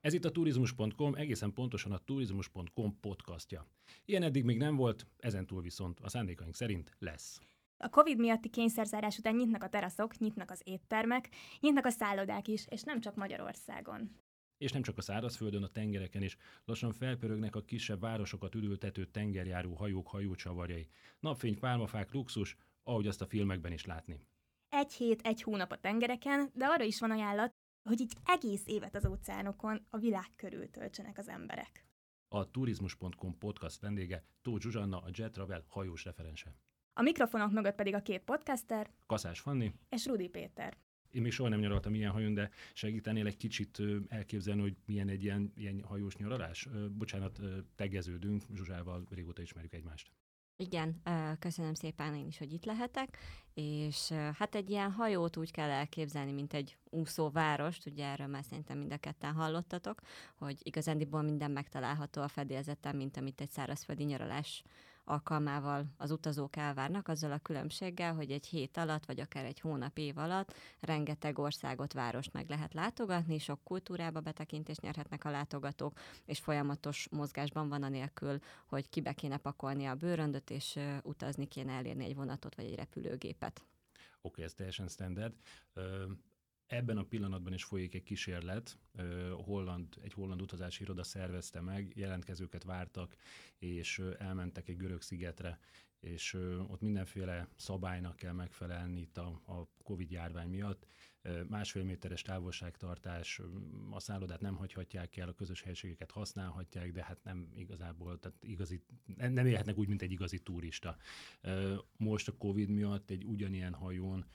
Ez itt a turizmus.com, egészen pontosan a turizmus.com podcastja. Ilyen eddig még nem volt, ezentúl viszont a szándékaink szerint lesz. A Covid miatti kényszerzárás után nyitnak a teraszok, nyitnak az éttermek, nyitnak a szállodák is, és nem csak Magyarországon. És nem csak a szárazföldön, a tengereken is. Lassan felpörögnek a kisebb városokat üdültető tengerjáró hajók hajócsavarjai. Napfény, pálmafák, luxus, ahogy azt a filmekben is látni. Egy hét, egy hónap a tengereken, de arra is van ajánlat, hogy így egész évet az óceánokon a világ körül töltsenek az emberek. A turizmus.com podcast vendége Tóth Zsuzsanna, a Jet Travel hajós referense. A mikrofonok mögött pedig a két podcaster Kaszás Fanni és Rudi Péter. Én még soha nem nyaraltam ilyen hajón, de segítenél egy kicsit elképzelni, hogy milyen egy ilyen, ilyen hajós nyaralás? Bocsánat, tegeződünk, Zsuzsával régóta ismerjük egymást. Igen, köszönöm szépen én is, hogy itt lehetek, és hát egy ilyen hajót úgy kell elképzelni, mint egy úszóvárost, ugye erről már szerintem mind a ketten hallottatok, hogy igazándiból minden megtalálható a fedélzeten, mint amit egy szárazföldi nyaralás alkalmával az utazók elvárnak, azzal a különbséggel, hogy egy hét alatt, vagy akár egy hónap év alatt rengeteg országot, várost meg lehet látogatni, sok kultúrába betekintést nyerhetnek a látogatók, és folyamatos mozgásban van anélkül, hogy kibe kéne pakolni a bőröndöt, és utazni kéne elérni egy vonatot vagy egy repülőgépet. Oké, okay, ez teljesen standard. Ebben a pillanatban is folyik egy kísérlet, holland, egy holland utazási iroda szervezte meg, jelentkezőket vártak, és elmentek egy görög szigetre, és ott mindenféle szabálynak kell megfelelni itt a, a Covid járvány miatt. Másfél méteres távolságtartás, a szállodát nem hagyhatják el, a közös helységeket használhatják, de hát nem igazából, tehát igazi, nem élhetnek úgy, mint egy igazi turista. Most a Covid miatt egy ugyanilyen hajón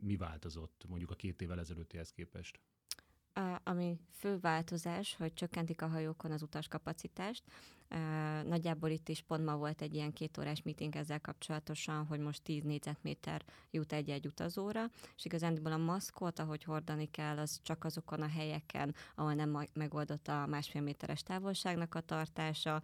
mi változott mondjuk a két évvel ezelőttihez képest? A, ami fő változás, hogy csökkentik a hajókon az utaskapacitást, Nagyjából itt is pont ma volt egy ilyen kétórás meeting ezzel kapcsolatosan, hogy most 10 négyzetméter jut egy-egy utazóra, és igazándiból a maszkot, ahogy hordani kell, az csak azokon a helyeken, ahol nem megoldott a másfél méteres távolságnak a tartása,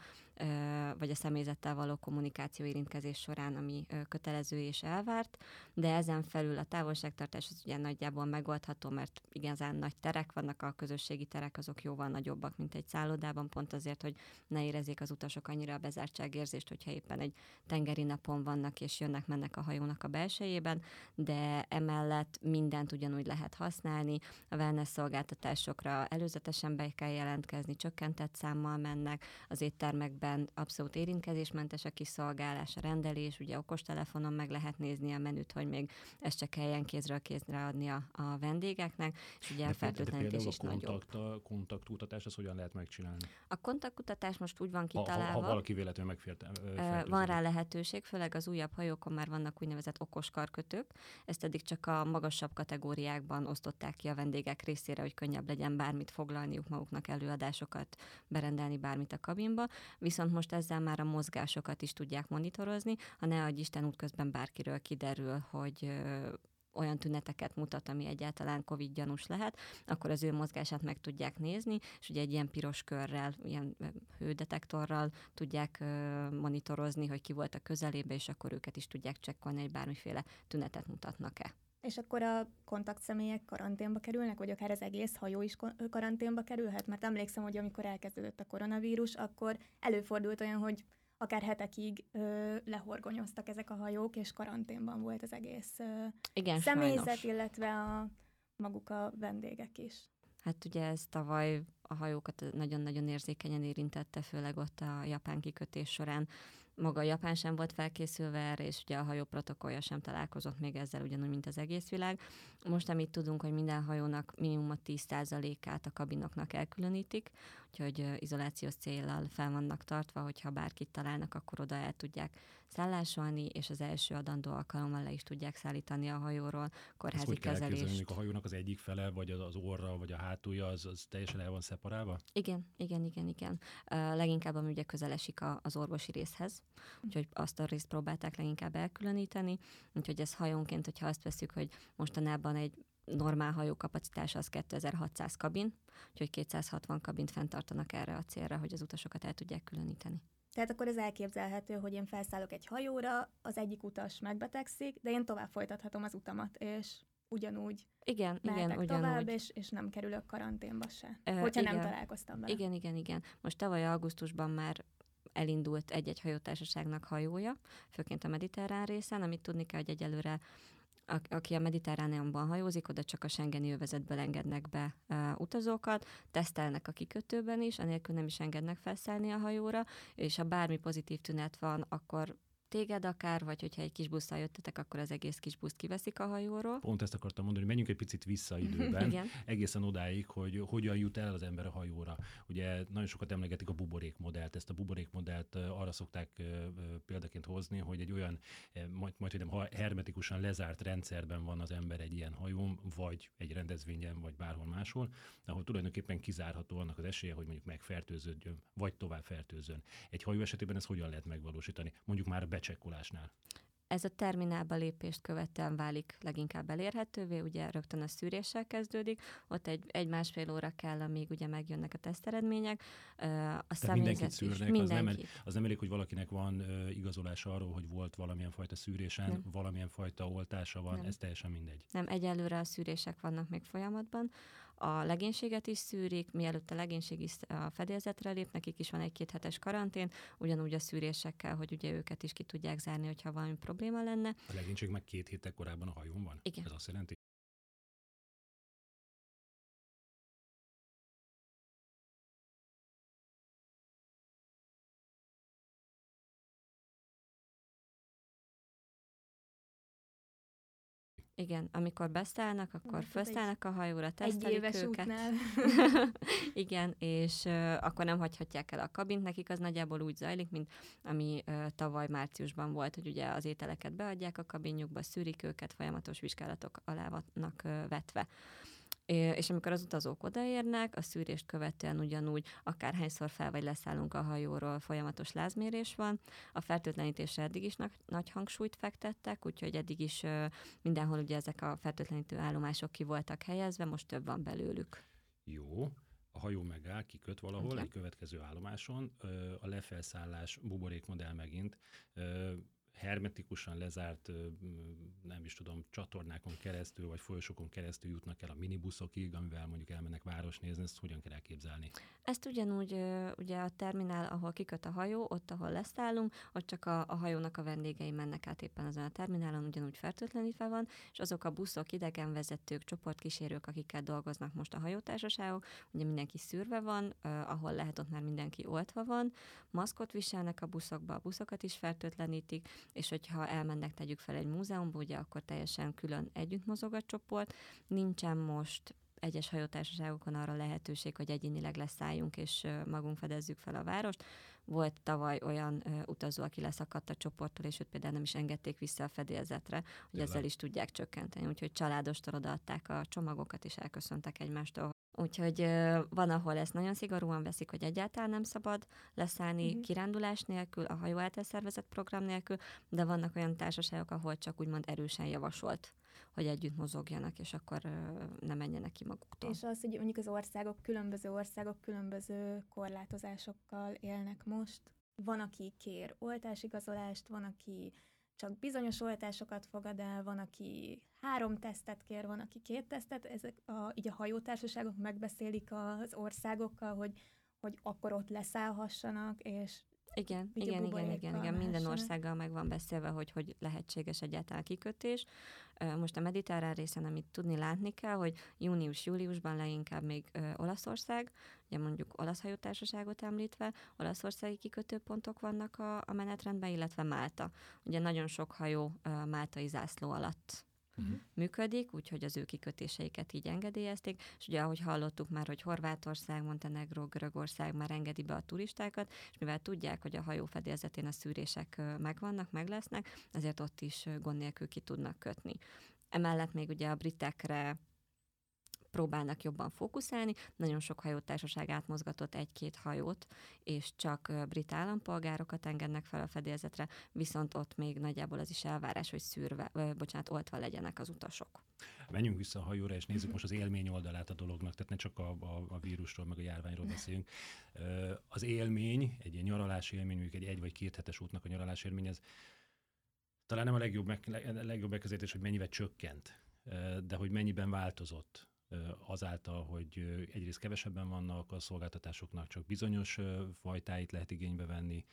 vagy a személyzettel való kommunikáció érintkezés során, ami kötelező és elvárt, de ezen felül a távolságtartás az ugye nagyjából megoldható, mert igazán nagy terek vannak, a közösségi terek azok jóval nagyobbak, mint egy szállodában, pont azért, hogy ne érezzék érezzék az utasok annyira a bezártságérzést, hogyha éppen egy tengeri napon vannak és jönnek-mennek a hajónak a belsejében, de emellett mindent ugyanúgy lehet használni. A wellness szolgáltatásokra előzetesen be kell jelentkezni, csökkentett számmal mennek, az éttermekben abszolút érintkezésmentes a kiszolgálás, a rendelés, ugye okostelefonon meg lehet nézni a menüt, hogy még ezt csak kelljen kézről kézre adni a, a vendégeknek, és ugye a fertőtlenítés is nagyobb. A kontaktkutatás, az hogyan lehet megcsinálni? A kontaktkutatás most úgy van van kitalálva. Ha, ha valaki véletlenül megfért. Van rá lehetőség, főleg az újabb hajókon már vannak úgynevezett okos karkötők. Ezt eddig csak a magasabb kategóriákban osztották ki a vendégek részére, hogy könnyebb legyen bármit foglalniuk maguknak, előadásokat, berendelni bármit a kabinba. Viszont most ezzel már a mozgásokat is tudják monitorozni, ha ne adj Isten útközben bárkiről kiderül, hogy olyan tüneteket mutat, ami egyáltalán COVID gyanús lehet, akkor az ő mozgását meg tudják nézni, és ugye egy ilyen piros körrel, ilyen hődetektorral tudják monitorozni, hogy ki volt a közelébe, és akkor őket is tudják csekkolni, hogy bármiféle tünetet mutatnak-e. És akkor a kontaktszemélyek karanténba kerülnek, vagy akár az egész hajó is karanténba kerülhet? Mert emlékszem, hogy amikor elkezdődött a koronavírus, akkor előfordult olyan, hogy akár hetekig ö, lehorgonyoztak ezek a hajók, és karanténban volt az egész ö, Igen, személyzet, sajnos. illetve a maguk a vendégek is. Hát ugye ez tavaly a hajókat nagyon-nagyon érzékenyen érintette, főleg ott a japán kikötés során maga a Japán sem volt felkészülve erre, és ugye a hajó protokollja sem találkozott még ezzel ugyanúgy, mint az egész világ. Most amit tudunk, hogy minden hajónak minimum a 10%-át a kabinoknak elkülönítik, úgyhogy izolációs céllal fel vannak tartva, hogyha bárkit találnak, akkor oda el tudják szállásolni, és az első adandó alkalommal le is tudják szállítani a hajóról kórházi Ezt kezelést. a hajónak az egyik fele, vagy az orra, vagy a hátulja, az, az teljesen el van szeparálva? Igen, igen, igen, igen. Uh, leginkább, ami ugye közel esik a, az orvosi részhez, úgyhogy azt a részt próbálták leginkább elkülöníteni, úgyhogy ez hajónként, hogyha azt veszük, hogy mostanában egy normál hajó kapacitása az 2600 kabin, úgyhogy 260 kabint fenntartanak erre a célra, hogy az utasokat el tudják különíteni. Tehát akkor ez elképzelhető, hogy én felszállok egy hajóra, az egyik utas megbetegszik, de én tovább folytathatom az utamat, és ugyanúgy igen, igen, tovább, ugyanúgy. és, és nem kerülök karanténba se, Ö, hogyha nem igen. találkoztam vele. Igen, igen, igen. Most tavaly augusztusban már elindult egy-egy hajótársaságnak hajója, főként a mediterrán részen, amit tudni kell, hogy egyelőre a- aki a mediterráneumban hajózik, oda csak a Schengeni övezetből engednek be uh, utazókat, tesztelnek a kikötőben is, anélkül nem is engednek felszállni a hajóra, és ha bármi pozitív tünet van, akkor téged akár, vagy hogyha egy kis busszal jöttetek, akkor az egész kis buszt kiveszik a hajóról. Pont ezt akartam mondani, hogy menjünk egy picit vissza időben, Igen. egészen odáig, hogy hogyan jut el az ember a hajóra. Ugye nagyon sokat emlegetik a buborék modellt, ezt a buborék modellt arra szokták példaként hozni, hogy egy olyan, majd, majd hogy nem, hermetikusan lezárt rendszerben van az ember egy ilyen hajón, vagy egy rendezvényen, vagy bárhol máshol, ahol tulajdonképpen kizárható annak az esélye, hogy mondjuk megfertőződjön, vagy tovább fertőzön. Egy hajó esetében ezt hogyan lehet megvalósítani? Mondjuk már a becsekkolásnál. Ez a terminálba lépést követően válik leginkább elérhetővé, ugye rögtön a szűréssel kezdődik, ott egy, egy másfél óra kell, amíg ugye megjönnek a teszteredmények. A Tehát mindenkit személyzet is, szűrnek, az nem, mindenkit. az nem elég, hogy valakinek van igazolása arról, hogy volt valamilyen fajta szűrésen, Nem. valamilyen fajta oltása van, Nem. ez teljesen mindegy. Nem, egyelőre a szűrések vannak még folyamatban. A legénységet is szűrik, mielőtt a legénység is a fedélzetre lép, nekik is van egy-két hetes karantén, ugyanúgy a szűrésekkel, hogy ugye őket is ki tudják zárni, hogyha valami probléma lenne. A legénység meg két héttel korábban a hajón van? Igen. Ez azt jelenti? Igen, amikor beszállnak, akkor Hát felszállnak a hajóra, Egy tesztelik éves őket. útnál. Igen, és ö, akkor nem hagyhatják el a kabint, nekik az nagyjából úgy zajlik, mint ami ö, tavaly márciusban volt, hogy ugye az ételeket beadják a kabinjukba, szűrik őket, folyamatos vizsgálatok alá vannak ö, vetve. És amikor az utazók odaérnek, a szűrést követően ugyanúgy akárhányszor fel vagy leszállunk a hajóról, folyamatos lázmérés van. A fertőtlenítésre eddig is nagy, hangsúlyt fektettek, úgyhogy eddig is mindenhol ugye ezek a fertőtlenítő állomások ki voltak helyezve, most több van belőlük. Jó, a hajó megáll, kiköt valahol, Igen. egy következő állomáson, a lefelszállás buborékmodell megint, hermetikusan lezárt, nem is tudom, csatornákon keresztül, vagy folyosókon keresztül jutnak el a minibuszokig, amivel mondjuk elmennek városnézni, ezt hogyan kell elképzelni? Ezt ugyanúgy, ugye a terminál, ahol kiköt a hajó, ott, ahol leszállunk, ott csak a, a hajónak a vendégei mennek át éppen azon a terminálon, ugyanúgy fertőtlenítve van, és azok a buszok, idegenvezetők, csoportkísérők, akikkel dolgoznak most a hajótársaságok, ugye mindenki szűrve van, ahol lehet, ott már mindenki oltva van, maszkot viselnek a buszokba, a buszokat is fertőtlenítik, és hogyha elmennek, tegyük fel egy múzeumba, ugye akkor teljesen külön együtt mozog a csoport, nincsen most egyes hajótársaságokon arra lehetőség, hogy egyénileg leszálljunk és magunk fedezzük fel a várost. Volt tavaly olyan ö, utazó, aki leszakadt a csoporttól, és őt például nem is engedték vissza a fedélzetre, hogy Tényleg? ezzel is tudják csökkenteni. Úgyhogy családostól odaadták a csomagokat, és elköszöntek egymástól. Úgyhogy van, ahol ezt nagyon szigorúan veszik, hogy egyáltalán nem szabad leszállni Mhm. kirándulás nélkül, a hajó által szervezett program nélkül, de vannak olyan társaságok, ahol csak úgymond erősen javasolt, hogy együtt mozogjanak, és akkor ne menjenek ki maguktól. És az, hogy mondjuk az országok, különböző országok különböző korlátozásokkal élnek most. Van, aki kér oltásigazolást, van, aki csak bizonyos oltásokat fogad el, van, aki három tesztet kér, van, aki két tesztet. Ezek a, így a hajótársaságok megbeszélik az országokkal, hogy, hogy akkor ott leszállhassanak, és Igen, Ugye igen, igen, igen, igen, minden országgal meg van beszélve, hogy hogy lehetséges egyáltalán kikötés. Most a mediterrán részen, amit tudni látni kell, hogy június-júliusban leginkább még Olaszország, ugye mondjuk olasz hajótársaságot említve, olaszországi kikötőpontok vannak a, a menetrendben, illetve Málta. Ugye nagyon sok hajó máltai zászló alatt Mhm. működik, úgyhogy az ő kikötéseiket így engedélyezték, és ugye ahogy hallottuk már, hogy Horvátország, Montenegro, Görögország már engedi be a turistákat, és mivel tudják, hogy a hajó fedélzetén a szűrések megvannak, meg lesznek, ezért ott is gond nélkül ki tudnak kötni. Emellett még ugye a britekre próbálnak jobban fókuszálni. Nagyon sok hajótársaság átmozgatott egy-két hajót, és csak brit állampolgárokat engednek fel a fedélzetre, viszont ott még nagyjából az is elvárás, hogy szűrve, bocsánat, oltva legyenek az utasok. Menjünk vissza a hajóra, és nézzük most az élmény oldalát a dolognak, tehát ne csak a, a, a vírusról, meg a járványról beszéljünk. Az élmény, egy ilyen nyaralási élmény, mondjuk egy egy vagy két hetes útnak a nyaralási élmény, ez talán nem a legjobb, meg, leg- legjobb megközelítés, hogy mennyivel csökkent de hogy mennyiben változott azáltal, hogy egyrészt kevesebben vannak a szolgáltatásoknak, csak bizonyos fajtáit lehet igénybe venni.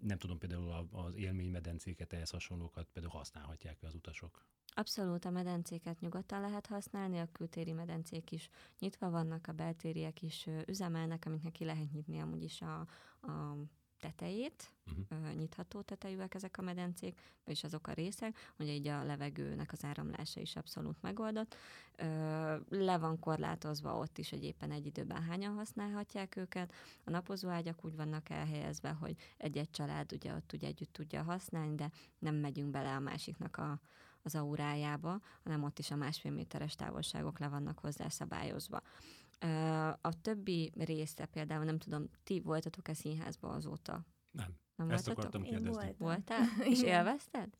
Nem tudom, például az élménymedencéket, ehhez hasonlókat például használhatják az utasok. Abszolút a medencéket nyugodtan lehet használni, a kültéri medencék is nyitva vannak, a beltériek is üzemelnek, amiknek ki lehet nyitni amúgy is a, a tetejét, uh-huh. nyitható tetejűek ezek a medencék, vagyis azok a részek, hogy így a levegőnek az áramlása is abszolút megoldott. Le van korlátozva ott is, hogy éppen egy időben hányan használhatják őket. A napozó ágyak úgy vannak elhelyezve, hogy egy-egy család ugye ott ugye együtt tudja használni, de nem megyünk bele a másiknak a, az aurájába, hanem ott is a másfél méteres távolságok le vannak hozzá szabályozva. A többi része például, nem tudom, ti voltatok-e színházba azóta? Nem. nem Ezt voltatok? akartam kérdezni. Voltál? És élvezted?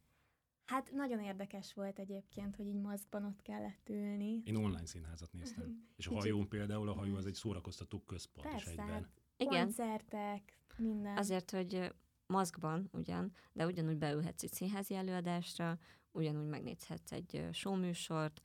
Hát nagyon érdekes volt egyébként, hogy így maszkban ott kellett ülni. Én online színházat néztem. És a hajón például, a hajó az egy szórakoztató központ Persze, is egyben. Hát Igen. koncertek, minden. Azért, hogy maszkban ugyan, de ugyanúgy beülhetsz egy színházi előadásra, ugyanúgy megnézhetsz egy showműsort,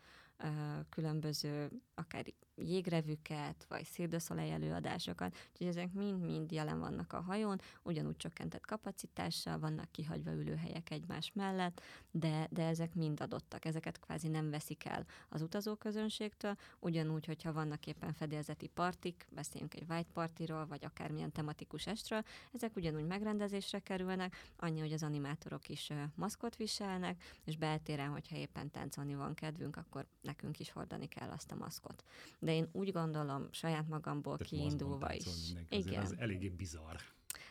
különböző akár jégrevüket, vagy szérdeszolej előadásokat, úgyhogy ezek mind-mind jelen vannak a hajón, ugyanúgy csökkentett kapacitással, vannak kihagyva ülőhelyek egymás mellett, de, de ezek mind adottak, ezeket kvázi nem veszik el az utazóközönségtől, ugyanúgy, hogyha vannak éppen fedélzeti partik, beszéljünk egy white partiról, vagy akármilyen tematikus estről, ezek ugyanúgy megrendezésre kerülnek, annyi, hogy az animátorok is maszkot viselnek, és beltéren, hogyha éppen táncolni van kedvünk, akkor nekünk is hordani kell azt a maszkot. De én úgy gondolom, saját magamból Tehát kiindulva is. Igen. Ez eléggé bizarr.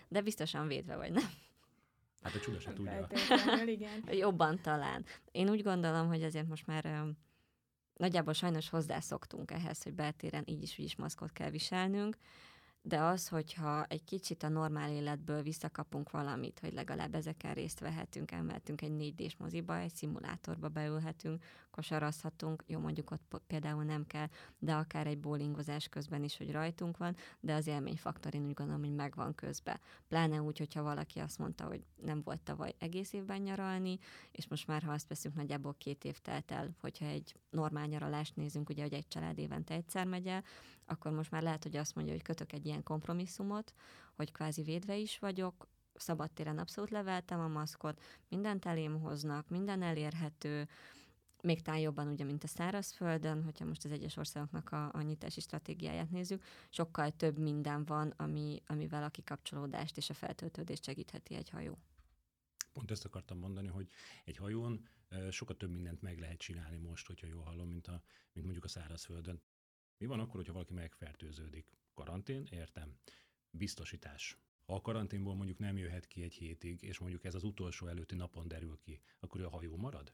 De biztosan védve vagy, nem? Hát a csuda se tudja. igen. Jobban talán. Én úgy gondolom, hogy azért most már nagyjából sajnos hozzászoktunk ehhez, hogy beltéren így is, úgy is maszkot kell viselnünk, de az, hogyha egy kicsit a normál életből visszakapunk valamit, hogy legalább ezeken részt vehetünk, elmehetünk egy 4D-s moziba, egy szimulátorba beülhetünk, kosarazhatunk, jó mondjuk ott például nem kell, de akár egy bowlingozás közben is, hogy rajtunk van, de az élményfaktor én úgy gondolom, hogy megvan közben. Pláne úgy, hogyha valaki azt mondta, hogy nem volt tavaly egész évben nyaralni, és most már, ha azt veszünk, nagyjából két év telt el, hogyha egy normál nyaralást nézünk, ugye, hogy egy család évente egyszer megy el, akkor most már lehet, hogy azt mondja, hogy kötök egy ilyen kompromisszumot, hogy kvázi védve is vagyok, szabadtéren abszolút leveltem a maszkot, mindent elém hoznak, minden elérhető, még talán jobban ugye, mint a szárazföldön, hogyha most az egyes országoknak a, a nyitási stratégiáját nézzük, sokkal több minden van, ami, amivel a kikapcsolódást és a feltöltődést segítheti egy hajó. Pont ezt akartam mondani, hogy egy hajón sokkal több mindent meg lehet csinálni most, hogyha jól hallom, mint, a, mint mondjuk a szárazföldön. Mi van akkor, hogyha valaki megfertőződik? Karantén, értem. Biztosítás. Ha a karanténból mondjuk nem jöhet ki egy hétig, és mondjuk ez az utolsó előtti napon derül ki, akkor a hajó marad?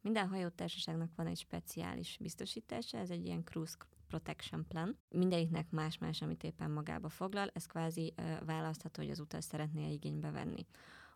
Minden hajótársaságnak van egy speciális biztosítása, ez egy ilyen cruise protection plan. Mindegyiknek más-más, amit éppen magába foglal, ez kvázi választható, hogy az utas szeretné igénybe venni.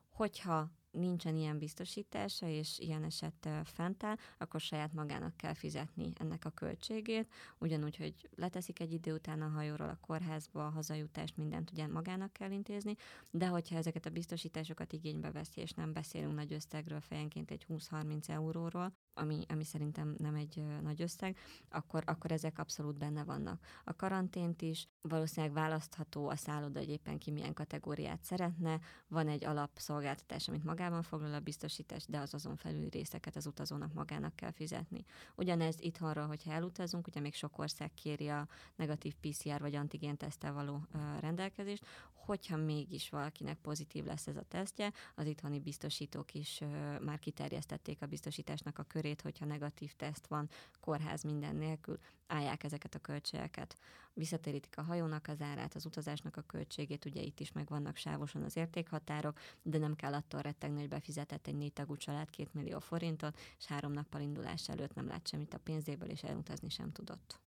Hogyha nincsen ilyen biztosítása, és ilyen eset fent áll, akkor saját magának kell fizetni ennek a költségét, ugyanúgy, hogy leteszik egy idő után a hajóról a kórházba, a hazajutást, mindent ugye magának kell intézni, de hogyha ezeket a biztosításokat igénybe veszi, és nem beszélünk nagy összegről, fejenként egy 20-30 euróról, ami, ami szerintem nem egy nagy összeg, akkor, akkor ezek abszolút benne vannak. A karantént is valószínűleg választható a szálloda, hogy éppen ki milyen kategóriát szeretne, van egy alapszolgáltatás, amit magában foglal a biztosítás, de az azon felüli részeket az utazónak magának kell fizetni. Ugyanez itthonról, hogyha elutazunk, ugye még sok ország kéri a negatív PCR vagy antigén tesztel való rendelkezést, hogyha mégis valakinek pozitív lesz ez a tesztje, az itthoni biztosítók is már kiterjesztették a biztosításnak a körét, hogyha negatív teszt van, kórház minden nélkül, állják ezeket a költségeket. Visszatérítik a hajónak az árát, az utazásnak a költségét, ugye itt is megvannak sávosan az értékhatárok, de nem kell attól rettegni, hogy befizetett egy négy tagú család két millió forintot, és három nappal indulás előtt nem lát semmit a pénzéből, és elutazni sem tudott.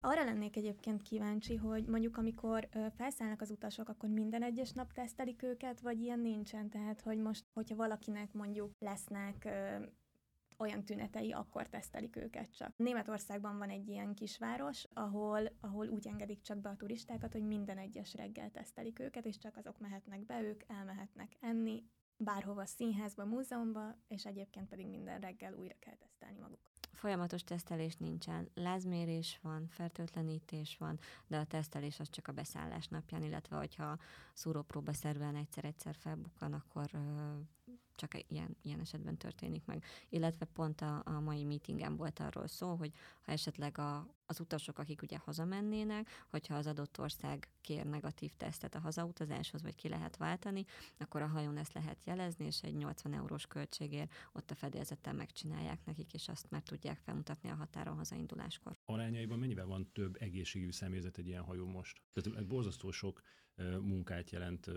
Arra lennék egyébként kíváncsi, hogy mondjuk amikor felszállnak az utasok, akkor minden egyes nap tesztelik őket, vagy ilyen nincsen? Tehát, hogy most, hogyha valakinek mondjuk lesznek olyan tünetei, akkor tesztelik őket csak. Németországban van egy ilyen kisváros, ahol, ahol úgy engedik csak be a turistákat, hogy minden egyes reggel tesztelik őket, és csak azok mehetnek be, ők elmehetnek enni, bárhova, színházba, múzeumba, és egyébként pedig minden reggel újra kell tesztelni magukat. Folyamatos tesztelés nincsen, lázmérés van, fertőtlenítés van, de a tesztelés az csak a beszállás napján, illetve hogyha szúrópróba szerűen egyszer-egyszer felbukkan, akkor csak ilyen, ilyen esetben történik meg. Illetve pont a, a mai meetingen volt arról szó, hogy ha esetleg a, az utasok, akik ugye hazamennének, hogyha az adott ország kér negatív tesztet a hazautazáshoz, vagy ki lehet váltani, akkor a hajón ezt lehet jelezni, és egy 80 eurós költségért ott a fedélzeten megcsinálják nekik, és azt már tudják felmutatni a határon hazainduláskor. Arányaiban mennyivel van több egészségügyi személyzet egy ilyen hajó most? Tehát borzasztó sok munkát jelent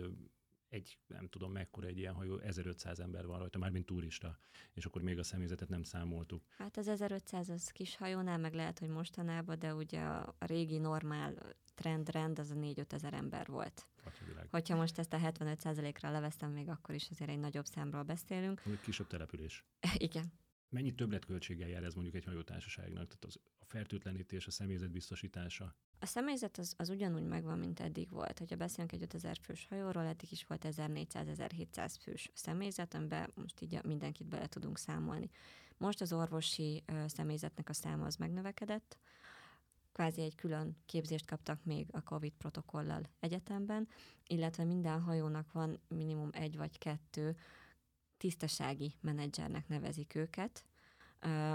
egy, nem tudom mekkora egy ilyen hajó, 1500 ember van rajta, már mint turista, és akkor még a személyzetet nem számoltuk. Hát az 1500 az kis hajónál, meg lehet, hogy mostanában, de ugye a, régi normál trend-rend az a 4-5 ezer ember volt. Atyavilág. Hogyha most ezt a 75%-ra levesztem, még akkor is azért egy nagyobb számról beszélünk. Kisebb település. Igen. Mennyi többletköltséggel jár ez mondjuk egy hajótársaságnak? Tehát az, a fertőtlenítés, a személyzet biztosítása? A személyzet az, az ugyanúgy megvan, mint eddig volt. Hogyha beszélünk egy 5000 fős hajóról, eddig is volt 1400-1700 fős személyzet, amiben most így mindenkit bele tudunk számolni. Most az orvosi személyzetnek a száma az megnövekedett, kvázi egy külön képzést kaptak még a COVID protokollal egyetemben, illetve minden hajónak van minimum egy vagy kettő tisztasági menedzsernek nevezik őket,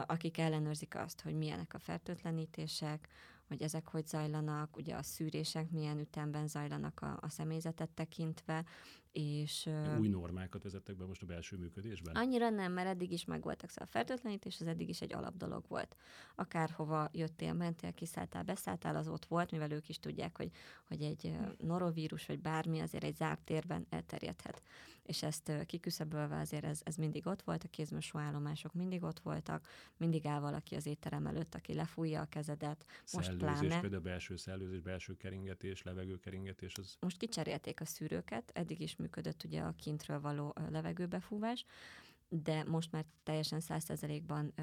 akik ellenőrzik azt, hogy milyenek a fertőtlenítések, hogy ezek hogy zajlanak, ugye a szűrések milyen ütemben zajlanak a, a személyzetet tekintve, és... Új normákat vezettek be most a belső működésben? Annyira nem, mert eddig is megvoltak, szóval a fertőtlenítés az eddig is egy alapdolog volt. Akárhova jöttél, mentél, kiszálltál, beszálltál, az ott volt, mivel ők is tudják, hogy, hogy egy norovírus vagy bármi azért egy zárt térben elterjedhet. És ezt kiküszöbölve azért ez, ez mindig ott volt, a kézmosó állomások mindig ott voltak, mindig áll valaki az étterem előtt, aki lefújja a kezedet. Most szellőzés, pláne. például belső szellőzés, belső keringetés, levegőkeringetés. Az... Most kicserélték a szűrőket, eddig is működött ugye a kintről való levegőbefúvás, de most már teljesen százszerzelékban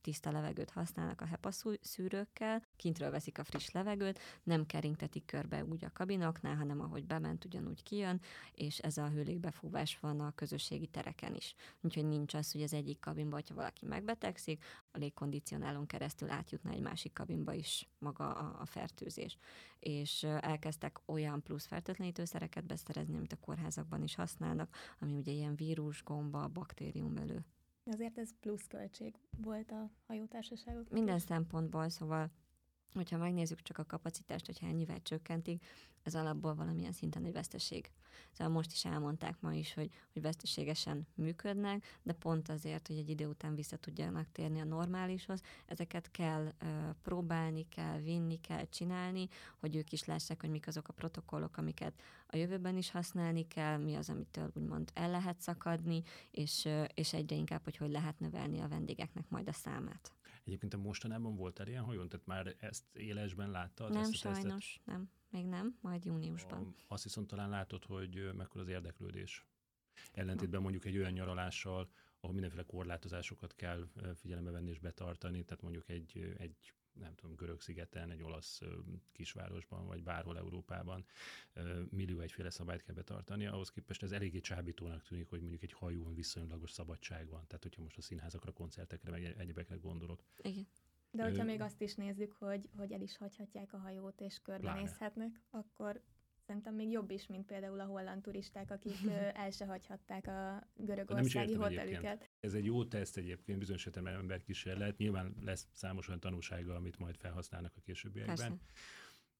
tiszta levegőt használnak a HEPA szűrőkkel, kintről veszik a friss levegőt, nem keringtetik körbe úgy a kabinoknál, hanem ahogy bement, ugyanúgy kijön, és ez a hőlégbefúvás van a közösségi tereken is. Úgyhogy nincs az, hogy az egyik kabinba, hogyha valaki megbetegszik, a légkondicionálon keresztül átjutna egy másik kabinba is maga a, a fertőzés. És elkezdtek olyan plusz fertőtlenítőszereket beszerezni, amit a kórházakban is használnak, ami ugye ilyen vírus, gomba, baktérium elő. Azért ez plusz költség volt a hajótársaságok. Minden szempontból, szóval hogyha megnézzük csak a kapacitást, hogyha ennyivel csökkentik, ez alapból valamilyen szinten egy veszteség. Szóval most is elmondták ma is, hogy, hogy veszteségesen működnek, de pont azért, hogy egy idő után vissza tudjanak térni a normálishoz, ezeket kell uh, próbálni, kell vinni, kell csinálni, hogy ők is lássák, hogy mik azok a protokollok, amiket a jövőben is használni kell, mi az, amitől úgymond el lehet szakadni, és, uh, és egyre inkább, hogy hogy lehet növelni a vendégeknek majd a számát. Egyébként a mostanában volt el ilyen hajón? Tehát már ezt élesben láttad? Nem, ezt sajnos, nem. Még nem, majd júniusban. A, azt viszont talán látod, hogy mekkora az érdeklődés. Ellentétben mondjuk egy olyan nyaralással, ahol mindenféle korlátozásokat kell figyelembe venni és betartani, tehát mondjuk egy, egy nem tudom, görög szigeten, egy olasz kisvárosban, vagy bárhol Európában millió egyféle szabályt kell betartani, ahhoz képest ez eléggé csábítónak tűnik, hogy mondjuk egy hajón viszonylagos szabadság van. Tehát, hogyha most a színházakra, koncertekre, meg egyebekre gondolok. Igen. De hogyha még azt is nézzük, hogy, hogy el is hagyhatják a hajót, és körbenézhetnek, akkor szerintem még jobb is, mint például a holland turisták, akik el se hagyhatták a görögországi hotelüket. Ez egy jó teszt egyébként, bizonyos ember kísérlet. Nyilván lesz számos olyan tanulsága, amit majd felhasználnak a későbbiekben. Persze.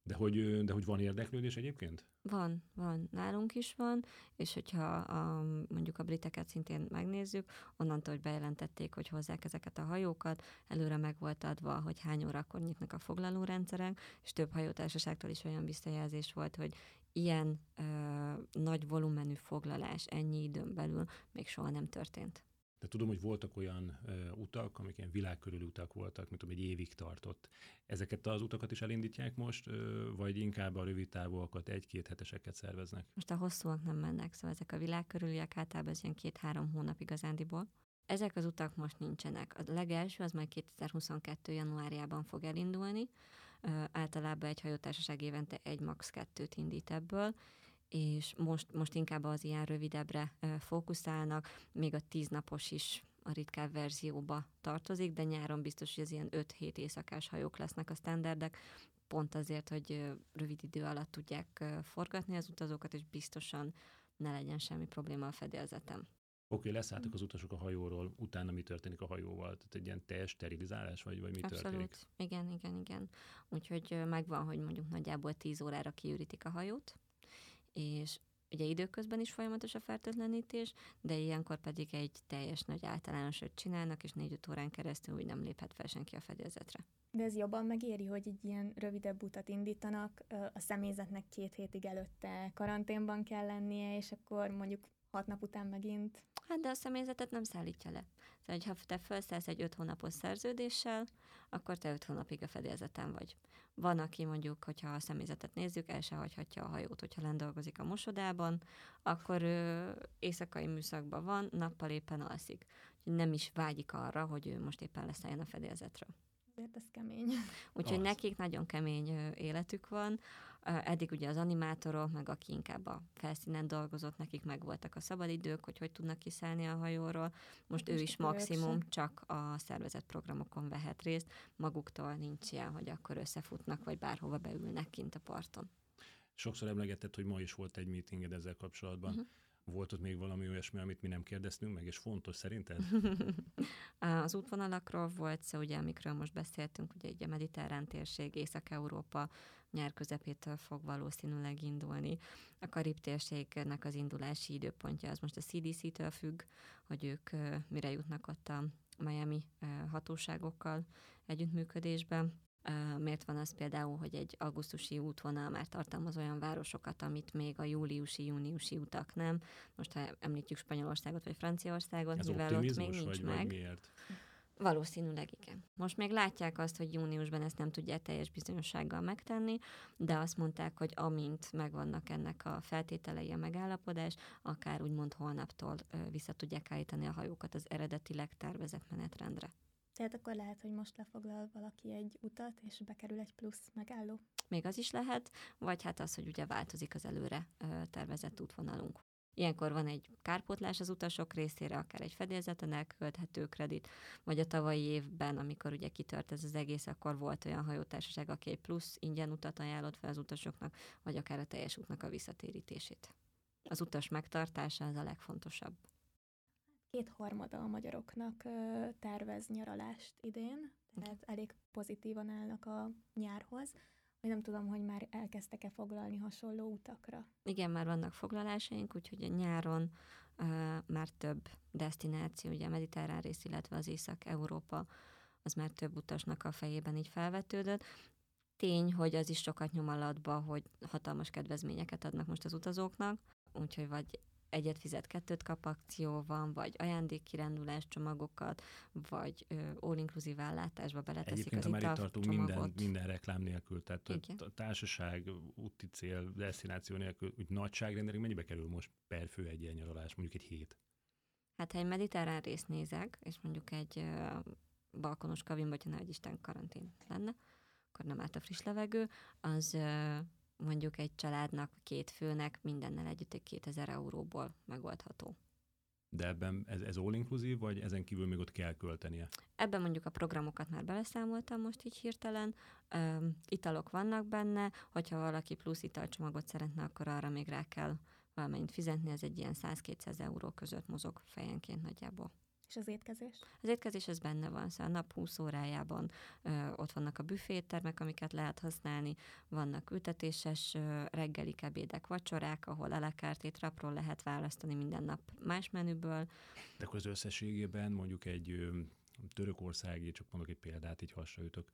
De hogy, de hogy van érdeklődés egyébként? Van, van. Nálunk is van, és hogyha a, mondjuk a briteket szintén megnézzük, onnantól, hogy bejelentették, hogy hozzák ezeket a hajókat, előre meg volt adva, hogy hány órakor nyitnak a foglalórendszerek, és több hajótársaságtól is olyan visszajelzés volt, hogy ilyen ö, nagy volumenű foglalás ennyi időn belül még soha nem történt. De tudom, hogy voltak olyan ö, utak, amik ilyen világkörüli utak voltak, mint tudom, egy évig tartott. Ezeket az utakat is elindítják most, ö, vagy inkább a rövid távolakat, egy-két heteseket szerveznek? Most a hosszúak nem mennek, szóval ezek a világkörüliek általában ez ilyen két-három hónap igazándiból. Ezek az utak most nincsenek. A legelső az majd 2022. januárjában fog elindulni. Ö, általában egy hajótársaság évente egy max. kettőt indít ebből, és most, most inkább az ilyen rövidebbre fókuszálnak, még a tíz napos is a ritkább verzióba tartozik, de nyáron biztos, hogy az ilyen 5-7 éjszakás hajók lesznek a standardek, pont azért, hogy rövid idő alatt tudják forgatni az utazókat, és biztosan ne legyen semmi probléma a fedélzetem. Oké, okay, leszálltak az utasok a hajóról, utána mi történik a hajóval? Tehát egy ilyen teljes sterilizálás, vagy, vagy mi Abszolút. történik? Igen, igen, igen. Úgyhogy megvan, hogy mondjuk nagyjából 10 órára kiürítik a hajót, és Ugye időközben is folyamatos a fertőtlenítés, de ilyenkor pedig egy teljes nagy általánosat csinálnak, és négy-öt órán keresztül úgy nem léphet fel senki a fedélzetre. De ez jobban megéri, hogy egy ilyen rövidebb utat indítanak, a személyzetnek két hétig előtte karanténban kell lennie, és akkor mondjuk hat nap után megint. Hát de a személyzetet nem szállítja le. Tehát, ha te felszállsz egy öt hónapos szerződéssel, akkor te öt hónapig a fedélzeten vagy. Van, aki mondjuk, hogyha a személyzetet nézzük, el se hagyhatja a hajót, hogyha lent dolgozik a mosodában, akkor ő éjszakai műszakban van, nappal éppen alszik. Nem is vágyik arra, hogy ő most éppen leszálljon a fedélzetről. Ezért ez kemény. Úgyhogy az. nekik nagyon kemény életük van. Eddig ugye az animátorok, meg aki inkább a felszínen dolgozott, nekik meg voltak a szabadidők, hogy hogy tudnak kiszállni a hajóról. Most, Most ő is maximum csak a szervezett programokon vehet részt, maguktól nincs ilyen, hogy akkor összefutnak, vagy bárhova beülnek kint a parton. Sokszor emlegetett, hogy ma is volt egy meetinged ezzel kapcsolatban. Uh-huh. Volt ott még valami olyasmi, amit mi nem kérdeztünk meg, és fontos szerinted? az útvonalakról volt szó, ugye, amikről most beszéltünk, ugye egy a mediterrán térség, Észak-Európa nyár közepétől fog valószínűleg indulni. A Karib térségnek az indulási időpontja az most a CDC-től függ, hogy ők mire jutnak ott a Miami hatóságokkal együttműködésben. Miért van az például, hogy egy augusztusi útvonal már tartalmaz olyan városokat, amit még a júliusi-júniusi utak nem. Most ha említjük Spanyolországot vagy Franciaországot, Ez mivel ott még nincs vagy, meg. Vagy miért? Valószínűleg igen. Most még látják azt, hogy júniusban ezt nem tudják teljes bizonyossággal megtenni, de azt mondták, hogy amint megvannak ennek a feltételei a megállapodás, akár úgymond holnaptól vissza tudják állítani a hajókat az eredetileg tervezett menetrendre. Tehát akkor lehet, hogy most lefoglal valaki egy utat, és bekerül egy plusz megálló. Még az is lehet, vagy hát az, hogy ugye változik az előre tervezett útvonalunk. Ilyenkor van egy kárpótlás az utasok részére, akár egy fedélzeten elkölthető kredit, vagy a tavalyi évben, amikor ugye kitört ez az egész, akkor volt olyan hajótársaság, aki egy plusz ingyen utat ajánlott fel az utasoknak, vagy akár a teljes útnak a visszatérítését. Az utas megtartása az a legfontosabb. Kétharmada a magyaroknak tervez nyaralást idén, tehát elég pozitívan állnak a nyárhoz vagy nem tudom, hogy már elkezdtek-e foglalni hasonló utakra. Igen, már vannak foglalásaink, úgyhogy a nyáron uh, már több destináció, ugye a mediterrán rész, illetve az Észak-Európa, az már több utasnak a fejében így felvetődött. Tény, hogy az is sokat nyom alatba, hogy hatalmas kedvezményeket adnak most az utazóknak, úgyhogy vagy egyet fizet, kettőt kap akció van, vagy ajándékkirándulás csomagokat, vagy all-inclusive ellátásba beleteszik Egyébként, az itt tartunk minden, minden reklám nélkül, tehát a társaság, úti cél, destináció nélkül, úgy nagyságrendileg mennyibe kerül most per fő egy ilyen nyaralás, mondjuk egy hét? Hát ha egy mediterrán részt nézek, és mondjuk egy uh, balkonos kabin, vagy ha ne Isten karantén lenne, akkor nem állt a friss levegő, az uh, mondjuk egy családnak, két főnek mindennel együtt egy 2000 euróból megoldható. De ebben ez, ez all inclusive, vagy ezen kívül még ott kell költenie? Ebben mondjuk a programokat már beleszámoltam most így hirtelen. Üm, italok vannak benne, hogyha valaki plusz italcsomagot szeretne, akkor arra még rá kell valamennyit fizetni, ez egy ilyen 100-200 euró között mozog fejenként nagyjából. És az étkezés? Az étkezés az benne van, szóval a nap 20 órájában ö, ott vannak a büféttermek, amiket lehet használni, vannak ültetéses ö, reggelik, ebédek, vacsorák, ahol alakárt étrapról lehet választani minden nap más menüből. De akkor az összességében mondjuk egy ö, törökországi, csak mondok egy példát, így hasraütök,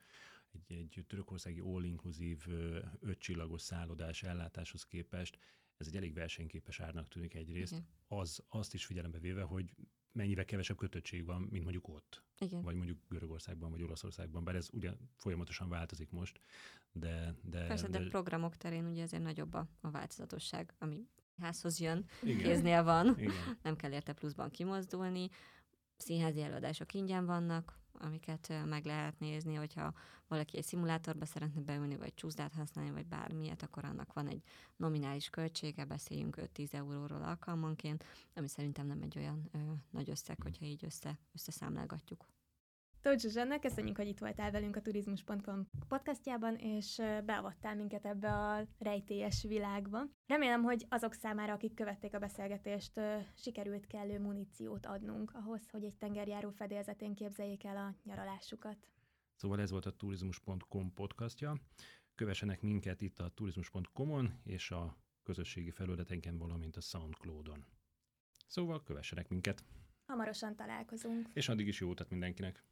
egy, egy törökországi all-inclusive ötcsillagos szállodás ellátáshoz képest ez egy elég versenyképes árnak tűnik egyrészt, Igen. az azt is figyelembe véve, hogy mennyivel kevesebb kötöttség van, mint mondjuk ott. Igen. Vagy mondjuk Görögországban, vagy Olaszországban, bár ez ugye folyamatosan változik most, de... de Persze, de, de programok terén ugye azért nagyobb a, a változatosság, ami házhoz jön, Igen. kéznél van, Igen. nem kell érte pluszban kimozdulni, színházi előadások ingyen vannak, amiket meg lehet nézni, hogyha valaki egy szimulátorba szeretne beülni, vagy csúszdát használni, vagy bármilyet, akkor annak van egy nominális költsége, beszéljünk 5-10 euróról alkalmanként, ami szerintem nem egy olyan ö, nagy összeg, hogyha így össze, összeszámlálgatjuk. Tóth Zsuzsanna, köszönjük, hogy itt voltál velünk a turizmus.com podcastjában, és beavattál minket ebbe a rejtélyes világba. Remélem, hogy azok számára, akik követték a beszélgetést, sikerült kellő muníciót adnunk ahhoz, hogy egy tengerjáró fedélzetén képzeljék el a nyaralásukat. Szóval ez volt a turizmus.com podcastja. Kövessenek minket itt a turizmus.com-on és a közösségi felületeinken, valamint a Soundcloud-on. Szóval kövessenek minket. Hamarosan találkozunk. És addig is jó utat mindenkinek.